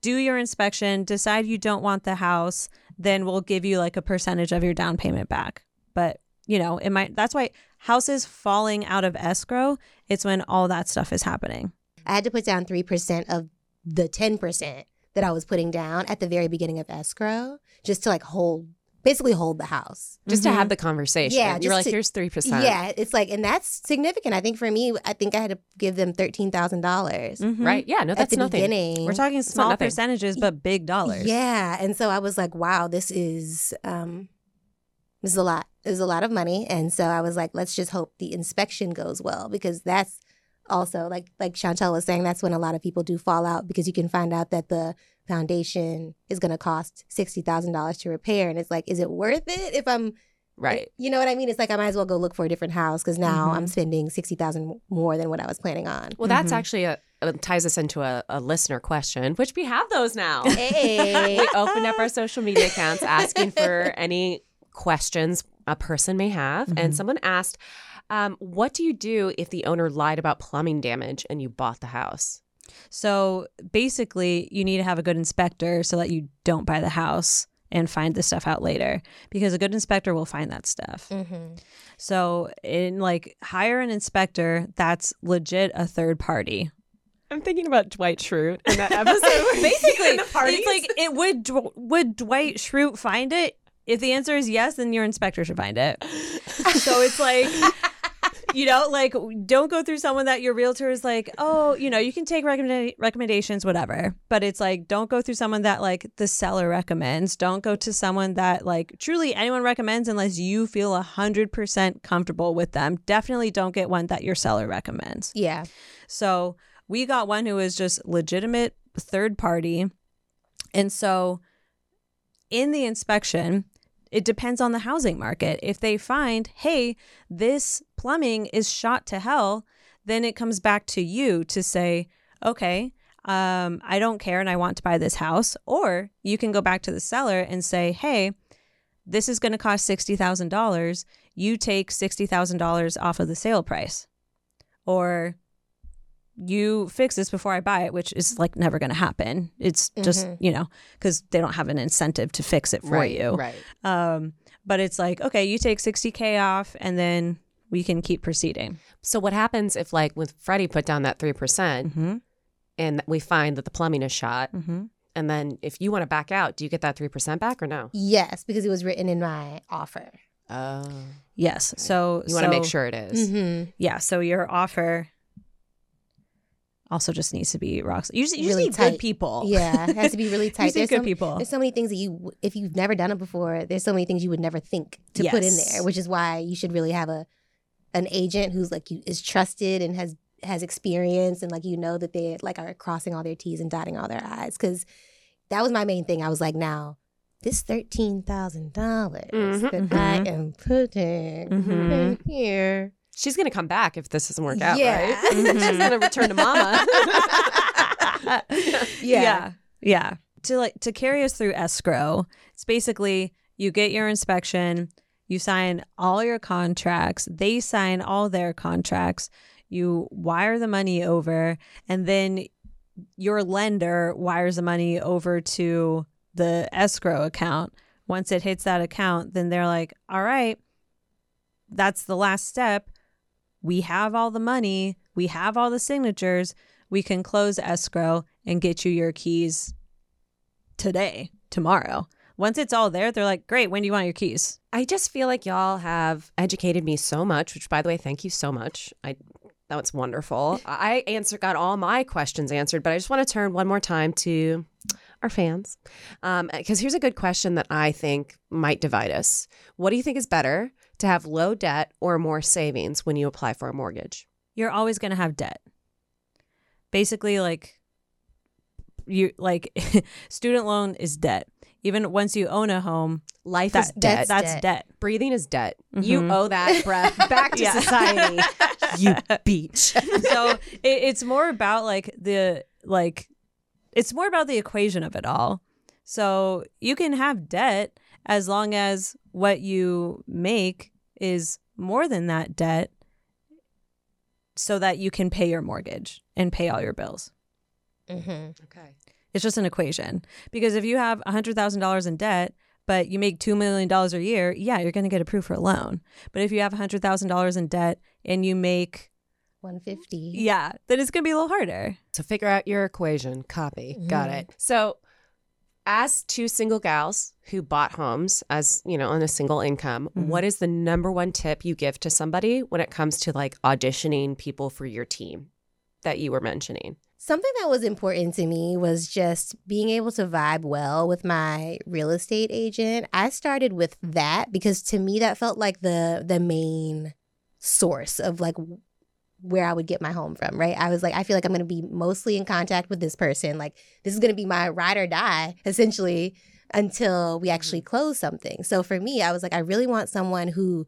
do your inspection, decide you don't want the house, then we'll give you like a percentage of your down payment back. But, you know, it might that's why houses falling out of escrow, it's when all that stuff is happening. I had to put down 3% of the 10% that I was putting down at the very beginning of escrow just to like hold basically hold the house. Just to have the conversation. Yeah, You were just like, to- here's 3%. Yeah, it's like and that's significant. I think for me, I think I had to give them $13,000 Mhm. Right. Yeah. No, that's the nothing. beginning. We're talking small percentages, but big dollars. Yeah, and so I was like, wow, this is um this is a lot. This is a lot of money, and so I was like, let's just hope the inspection goes well because that's also like like Chantel was saying, that's when a lot of people do fall out because you can find out that the foundation is going to cost sixty thousand dollars to repair, and it's like, is it worth it if I'm Right. You know what I mean? It's like I might as well go look for a different house because now Mhm. I'm spending sixty thousand more than what I was planning on. Well, that's Mhm. actually a, uh ties us into a, a listener question, which we have those now. [LAUGHS] Hey. we opened up our social media accounts asking for any questions a person may have. And Mhm. someone asked, um, What do you do if the owner lied about plumbing damage and you bought the house? So basically, you need to have a good inspector so that you don't buy the house and find the stuff out later because a good inspector will find that stuff. Mm-hmm. So, in like hire an inspector that's legit a third party. I'm thinking about Dwight Schrute in that episode. [LAUGHS] Basically, the it's like it would would Dwight Schrute find it? If the answer is yes, then your inspector should find it. [LAUGHS] so it's like you know, like don't go through someone that your realtor is like, oh, you know, you can take recommenda- recommendations, whatever. But it's like, don't go through someone that like the seller recommends. Don't go to someone that like truly anyone recommends unless you feel a hundred percent comfortable with them. Definitely don't get one that your seller recommends. Yeah. So we got one who is just legitimate third party. And so in the inspection, it depends on the housing market. If they find, hey, this plumbing is shot to hell, then it comes back to you to say, okay, um, I don't care and I want to buy this house. Or you can go back to the seller and say, hey, this is going to cost $60,000. You take $60,000 off of the sale price. Or you fix this before I buy it, which is like never going to happen. It's just, Mhm. you know, because they don't have an incentive to fix it for right, you. Right. Um, but it's like, okay, you take 60K off and then we can keep proceeding. So what happens if, like, with Freddie put down that 3% Mm-hmm. and we find that the plumbing is shot, Mm-hmm. and then if you want to back out, do you get that 3% back or no? Yes, because it was written in my offer. Oh. Yes. So You want to make sure it is. Mm-hmm. Yeah. So your offer also just needs to be rock. You just, you just Really need tight. good people. [LAUGHS] Yeah, it has to be really [LAUGHS] You tight. just need There's good so, people. There's so many things that you, if you've never done it before, there's so many things you would never think to put in there, which is why you should really have a an agent who's like you is trusted and has has experience and like you know that they like are crossing all their T's and dotting all their I's. Because that was my main thing. I was like, now this thirteen thousand dollars Mhm, that I am putting Mhm. in here. She's going to come back if this doesn't work out, Yeah. right? [LAUGHS] She's mm-hmm. going to return to mama. [LAUGHS] Yeah. yeah. Yeah. To like to carry us through escrow, it's basically you get your inspection, you sign all your contracts, they sign all their contracts, you wire the money over, and then your lender wires the money over to the escrow account. Once it hits that account, then they're like, all right, that's the last step. We have all the money, we have all the signatures. We can close escrow and get you your keys today, tomorrow. Once it's all there, they're like, great, when do you want your keys? I just feel like y'all have educated me so much, which by the way, thank you so much. I that was wonderful. I answer got all my questions answered, but I just want to turn one more time to our fans. Um, because here's a good question that I think might divide us. What do you think is better to have low debt or more savings when you apply for a mortgage? You're always going to have debt. Basically, like, you like [LAUGHS] student loan is debt. Even once you own a home, Life that, is debt. That's debt. debt. Breathing is debt. You Mhm. owe that [LAUGHS] breath back to society. [LAUGHS] you beach. so it, it's more about like the like it's more about the equation of it all so you can have debt as long as what you make is more than that debt so that you can pay your mortgage and pay all your bills. Mm-hmm. Okay. It's just an equation. Because if you have $100,000 in debt, but you make $2 million a year, yeah, you're going to get approved for a loan. But if you have $100,000 in debt and you make, 150. yeah, then it's going to be a little harder. So figure out your equation. Copy. Got it. So as two single gals who bought homes as, you know, on a single income, Mhm. what is the number one tip you give to somebody when it comes to like auditioning people for your team that you were mentioning? Something that was important to me was just being able to vibe well with my real estate agent. I started with that because to me that felt like the the main source of like where I would get my home from, right? I was like I feel like I'm going to be mostly in contact with this person. Like this is going to be my ride or die [LAUGHS] essentially until we actually close something. So for me, I was like I really want someone who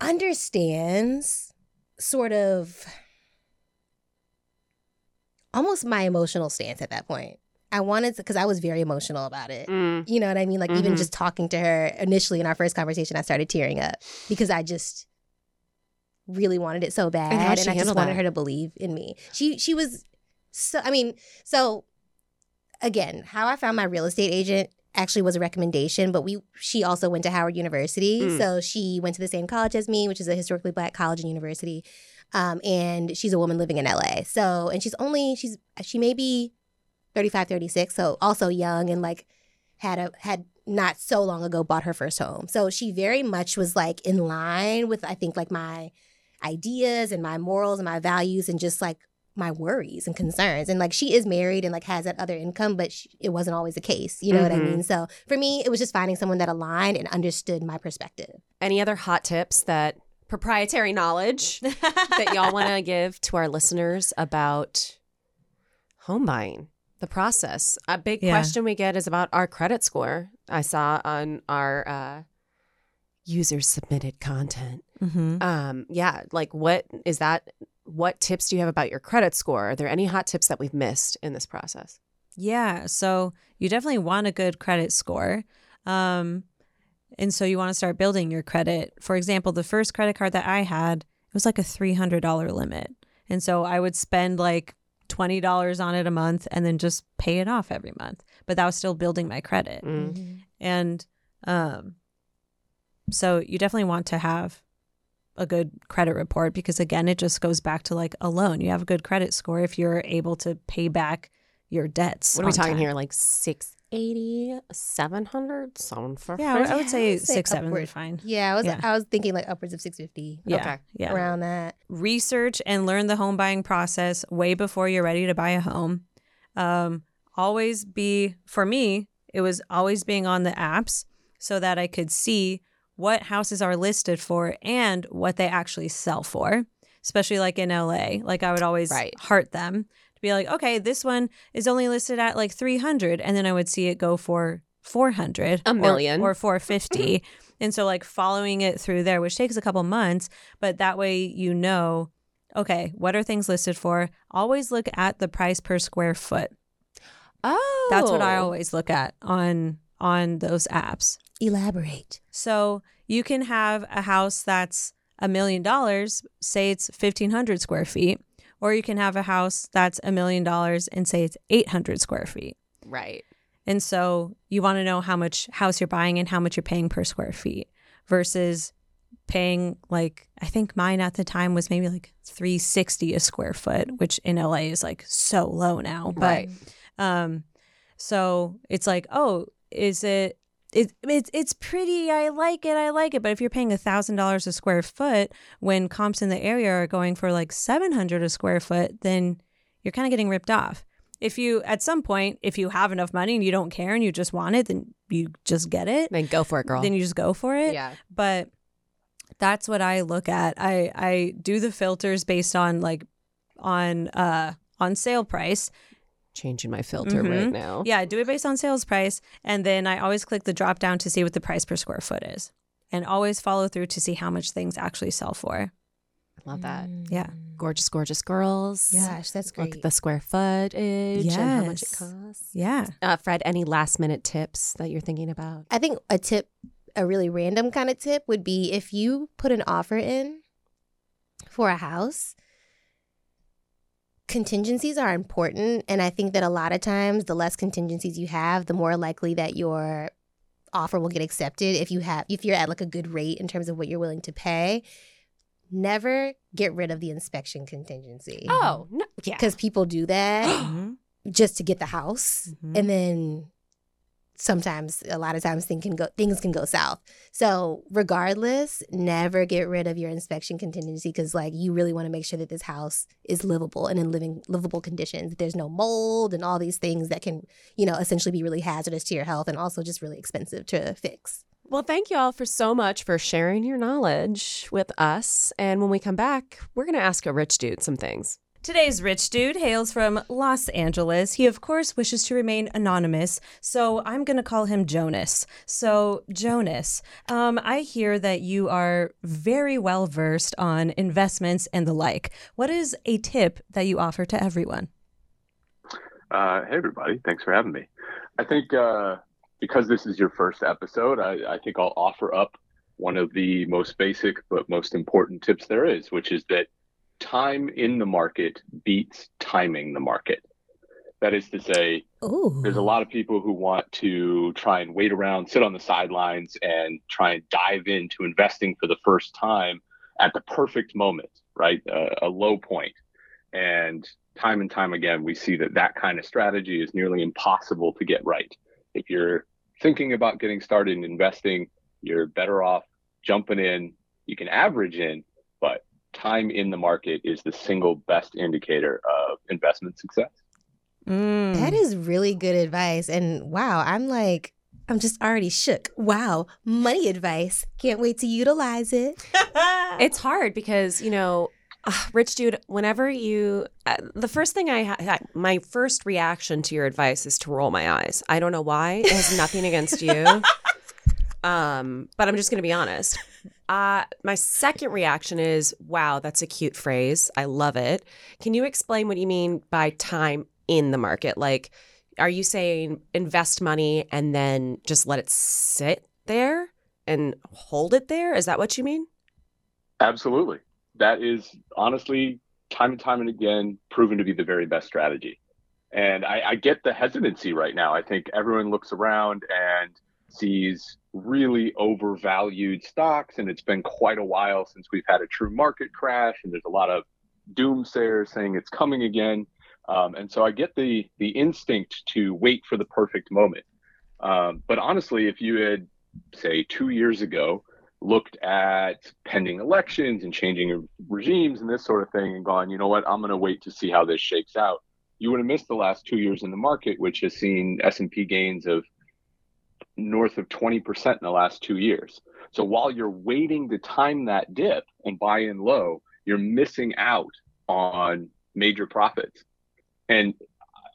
understands sort of almost my emotional stance at that point. I wanted to, because I was very emotional about it. Mm. You know what I mean? Like, even Mhm. just talking to her initially in our first conversation, I started tearing up because I just really wanted it so bad. And how'd I just wanted that? her to believe in me. She, she was so, I mean, so again, how I found my real estate agent actually was a recommendation, but we, she also went to Howard University. Mm. So she went to the same college as me, which is a historically black college and university um, and she's a woman living in LA. So, and she's only she's she may be 35, 36, so also young and like had a had not so long ago bought her first home. So she very much was like in line with I think like my ideas and my morals and my values and just like my worries and concerns. And like she is married and like has that other income, but she, it wasn't always the case. You know what I Mhm. mean? So for me, it was just finding someone that aligned and understood my perspective. Any other hot tips that proprietary knowledge [LAUGHS] that y'all want to give to our listeners about home buying, the process? A big Yeah. question we get is about our credit score. I saw on our uh, user submitted content. Mm-hmm. Um, yeah, like what is that? What tips do you have about your credit score? Are there any hot tips that we've missed in this process? Yeah. So you definitely want a good credit score. Um, and so you want to start building your credit. For example, the first credit card that I had, it was like a $300 limit. And so I would spend like $20 on it a month and then just pay it off every month. But that was still building my credit. Mm. And um, so you definitely want to have a good credit report because, again, it just goes back to like a loan. You have a good credit score if you're able to pay back your debts. What are we talking time. here? Like 680, 700? Sound for Yeah, I would- I would say I'd say six, seven upward. fine. Yeah, I was Yeah. I was thinking like upwards of 650 Yeah. Okay. Yeah. around that. research and learn the home buying process way before you're ready to buy a home. Um, always be, for me, it was always being on the apps so that I could see what houses are listed for and what they actually sell for, especially like in LA. Like I would always Right. heart them to be like, okay, this one is only listed at like 300. And then I would see it go for 400 A or- million. or 450. [LAUGHS] and so like following it through there, which takes a couple months, but that way you know, okay, what are things listed for? Always look at the price per square foot. Oh. That's what I oh. always look at on on those apps. Elaborate. So you can have a house that's a million dollars, say it's 1500 square feet, or you can have a house that's a million dollars and say it's 800 square feet. Right. And so you want to know how much house you're buying and how much you're paying per square feet versus paying like I think mine at the time was maybe like 360 a square foot, which in LA is like so low now. But Right. um so it's like, oh, is it it, it's it's pretty. I like it. I like it. But if you're paying a thousand dollars a square foot when comps in the area are going for like seven hundred a square foot, then you're kind of getting ripped off. If you at some point, if you have enough money and you don't care and you just want it, then you just get it. Then go for it, girl. Then you just go for it. yeah. But that's what I look at. I I do the filters based on like on uh on sale price Changing my filter Mhm. right now. yeah, do it based on sales price. And then I always click the drop down to see what the price per square foot is. And always follow through to see how much things actually sell for. I love that. Yeah. Gorgeous, gorgeous girls. Gosh, that's great. Look at the square footage and how much it costs. Yeah. Uh, Fred, any last minute tips that you're thinking about? I think a tip a really random kind of tip would be if you put an offer in for a house, contingencies are important. And I think that a lot of times, the less contingencies you have, the more likely that your offer will get accepted if you have if you're at like a good rate in terms of what you're willing to pay never get rid of the inspection contingency Oh, no, yeah. because people do that [GASPS] Mhm. just to get the house Mhm. and then sometimes a lot of times things can go things can go south so regardless never get rid of your inspection contingency because like you really want to make sure that this house is livable and in living livable conditions that there's no mold and all these things that can you know essentially be really hazardous to your health and also just really expensive to fix Well, thank you all for so much for sharing your knowledge with us. And when we come back, we're going to ask a rich dude some things. Today's rich dude hails from Los Angeles. He, of course, wishes to remain anonymous, so I'm going to call him Jonas. So, Jonas, um, I hear that you are very well versed on investments and the like. What is a tip that you offer to everyone? Uh, hey, everybody. Thanks for having me. I think uh, because this is your first episode, I, I think I'll offer up one of the most basic but most important tips there is, which is that time in the market beats timing the market. That is to say, Ooh. there's a lot of people who want to try and wait around, sit on the sidelines, and try and dive into investing for the first time at the perfect moment, right? Uh, a low point. And time and time again, we see that that kind of strategy is nearly impossible to get right. If you're thinking about getting started in investing, you're better off jumping in. You can average in, time in the market is the single best indicator of investment success. Mm. That is really good advice. And wow, I'm like, I'm just already shook. Wow, money advice. Can't wait to utilize it. [LAUGHS] It's hard because, you know, uh, Rich Dude, whenever you, uh, the first thing I, ha- my first reaction to your advice is to roll my eyes. I don't know why. It has nothing against you. [LAUGHS] Um, but I'm just going to be honest. Uh, my second reaction is, wow, that's a cute phrase. I love it. Can you explain what you mean by time in the market? Like, are you saying invest money and then just let it sit there and hold it there? Is that what you mean? Absolutely. That is honestly, time and time and again, proven to be the very best strategy. And I, I get the hesitancy right now. I think everyone looks around and sees really overvalued stocks, and it's been quite a while since we've had a true market crash, and there's a lot of doomsayers saying it's coming again. Um, and so I get the the instinct to wait for the perfect moment. Um, but honestly, if you had, say, two years ago, looked at pending elections and changing regimes and this sort of thing and gone, you know what, I'm going to wait to see how this shakes out. You would have missed the last two years in the market, which has seen S&P gains of north of 20% in the last two years. So while you're waiting to time that dip and buy in low, you're missing out on major profits. And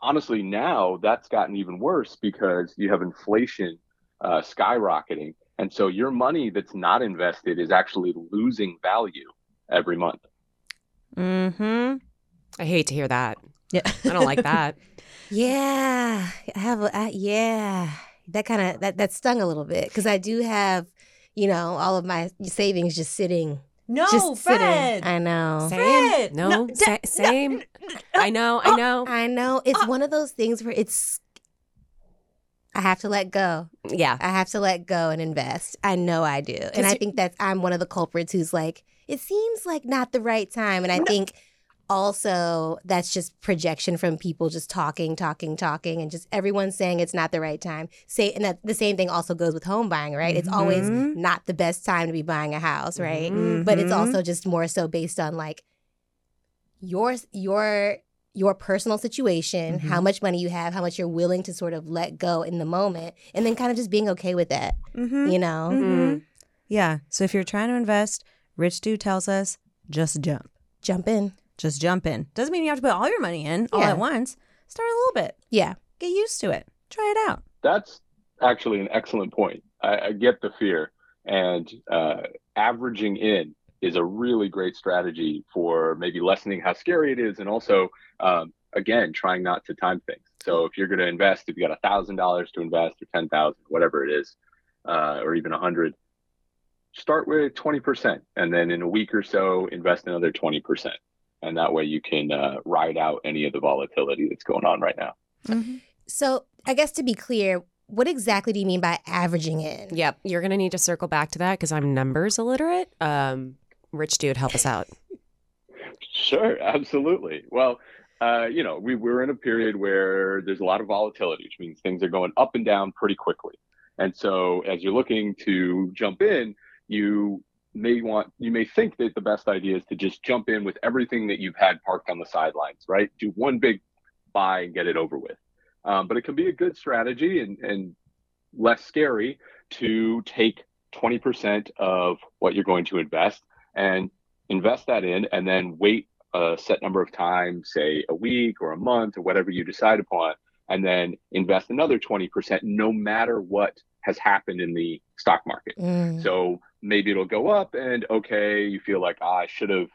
honestly, now that's gotten even worse because you have inflation uh, skyrocketing. And so your money that's not invested is actually losing value every month. Mm-hmm. I hate to hear that. Yeah. I don't like that. [LAUGHS] Yeah, I have. A, I, yeah, that kind of that that stung a little bit because I do have, you know, all of my savings just sitting. No, just Fred. sitting. I know. Same. Fred! No, No, sa- da- same. I know. I know. I know. It's one of those things where it's. I have to let go. Yeah. I have to let go and invest. I know I do, and I think that's I'm one of the culprits who's like, it seems like not the right time, and I think also that's just projection from people just talking, talking, talking, and just everyone saying it's not the right time. Say, and that the same thing also goes with home buying, right? It's always Mhm. not the best time to be buying a house, right? Mhm. But it's also just more so based on like your your your personal situation, how much money you have, how much you're willing to sort of let go in the moment, and then kind of just being okay with that, Mm-hmm. you know? Mhm. Yeah. So if you're trying to invest, Rich Dude tells us just jump. Jump in. Just jump in. Doesn't mean you have to put all your money in all Yeah. at once. Start a little bit. Yeah. Get used to it. Try it out. That's actually an excellent point. I, I get the fear, and uh, averaging in is a really great strategy for maybe lessening how scary it is, and also, um, again, trying not to time things. So if you're going to invest, if you got a thousand dollars to invest or ten thousand, whatever it is, uh, or even a 100, start with 20%. And then in a week or so, invest another 20%. And that way you can uh, ride out any of the volatility that's going on right now. Mm-hmm. So, I guess to be clear, what exactly do you mean by averaging in? Yep, you're going to need to circle back to that because I'm numbers illiterate. Um, Rich dude, help us out. Sure, absolutely. Well, uh, you know, we, we're in a period where there's a lot of volatility, which means things are going up and down pretty quickly. And so, as you're looking to jump in, you may want, you may think that the best idea is to just jump in with everything that you've had parked on the sidelines, right? Do one big buy and get it over with. Um, but it can be a good strategy and, and less scary to take 20% of what you're going to invest and invest that in and then wait a set number of times, say a week or a month or whatever you decide upon, and then invest another 20% no matter what has happened in the stock market. Mm. So maybe it'll go up and okay, you feel like ah, I should have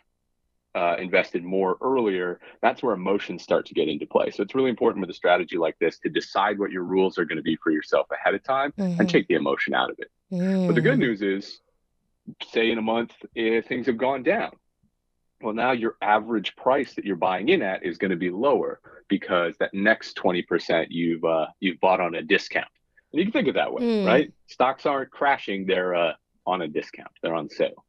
uh, invested more earlier, that's where emotions start to get into play. So it's really important with a strategy like this to decide what your rules are going to be for yourself ahead of time mm-hmm. and take the emotion out of it. Mm. But the good news is, say in a month, if things have gone down, well, now your average price that you're buying in at is going to be lower because that next 20% you've uh, you've bought on a discount. And you can think of that way, mm. right? Stocks aren't crashing; they're uh, on a discount. They're on sale.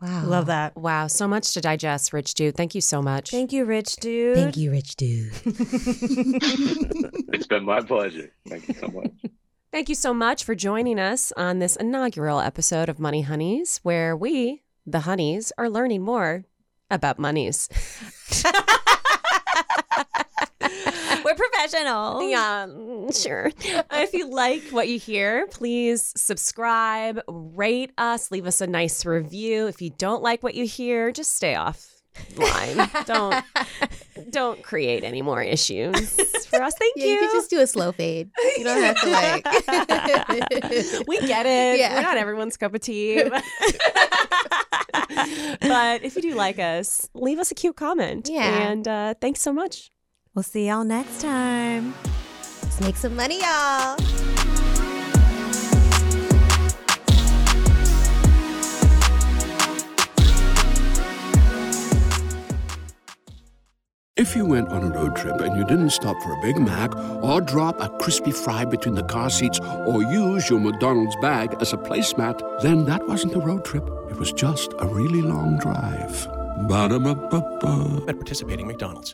Wow. Love that. Wow. So much to digest, Rich Dude. Thank you so much. Thank you, Rich Dude. Thank you, Rich Dude. [LAUGHS] [LAUGHS] it's been my pleasure. Thank you so much. Thank you so much for joining us on this inaugural episode of Money Honeys, where we, the honeys, are learning more about monies. [LAUGHS] Professional. Yeah, mm, sure. [LAUGHS] if you like what you hear, please subscribe, rate us, leave us a nice review. If you don't like what you hear, just stay off line. [LAUGHS] don't don't create any more issues for us. Thank yeah, you. You can just do a slow fade. You don't have to like. [LAUGHS] we get it. Yeah. We're not everyone's cup of tea. But, but if you do like us, leave us a cute comment. Yeah. And uh, thanks so much. We'll see y'all next time. Let's make some money, y'all. If you went on a road trip and you didn't stop for a Big Mac or drop a crispy fry between the car seats or use your McDonald's bag as a placemat, then that wasn't a road trip. It was just a really long drive. Ba-da-ba-ba-ba. At participating McDonald's.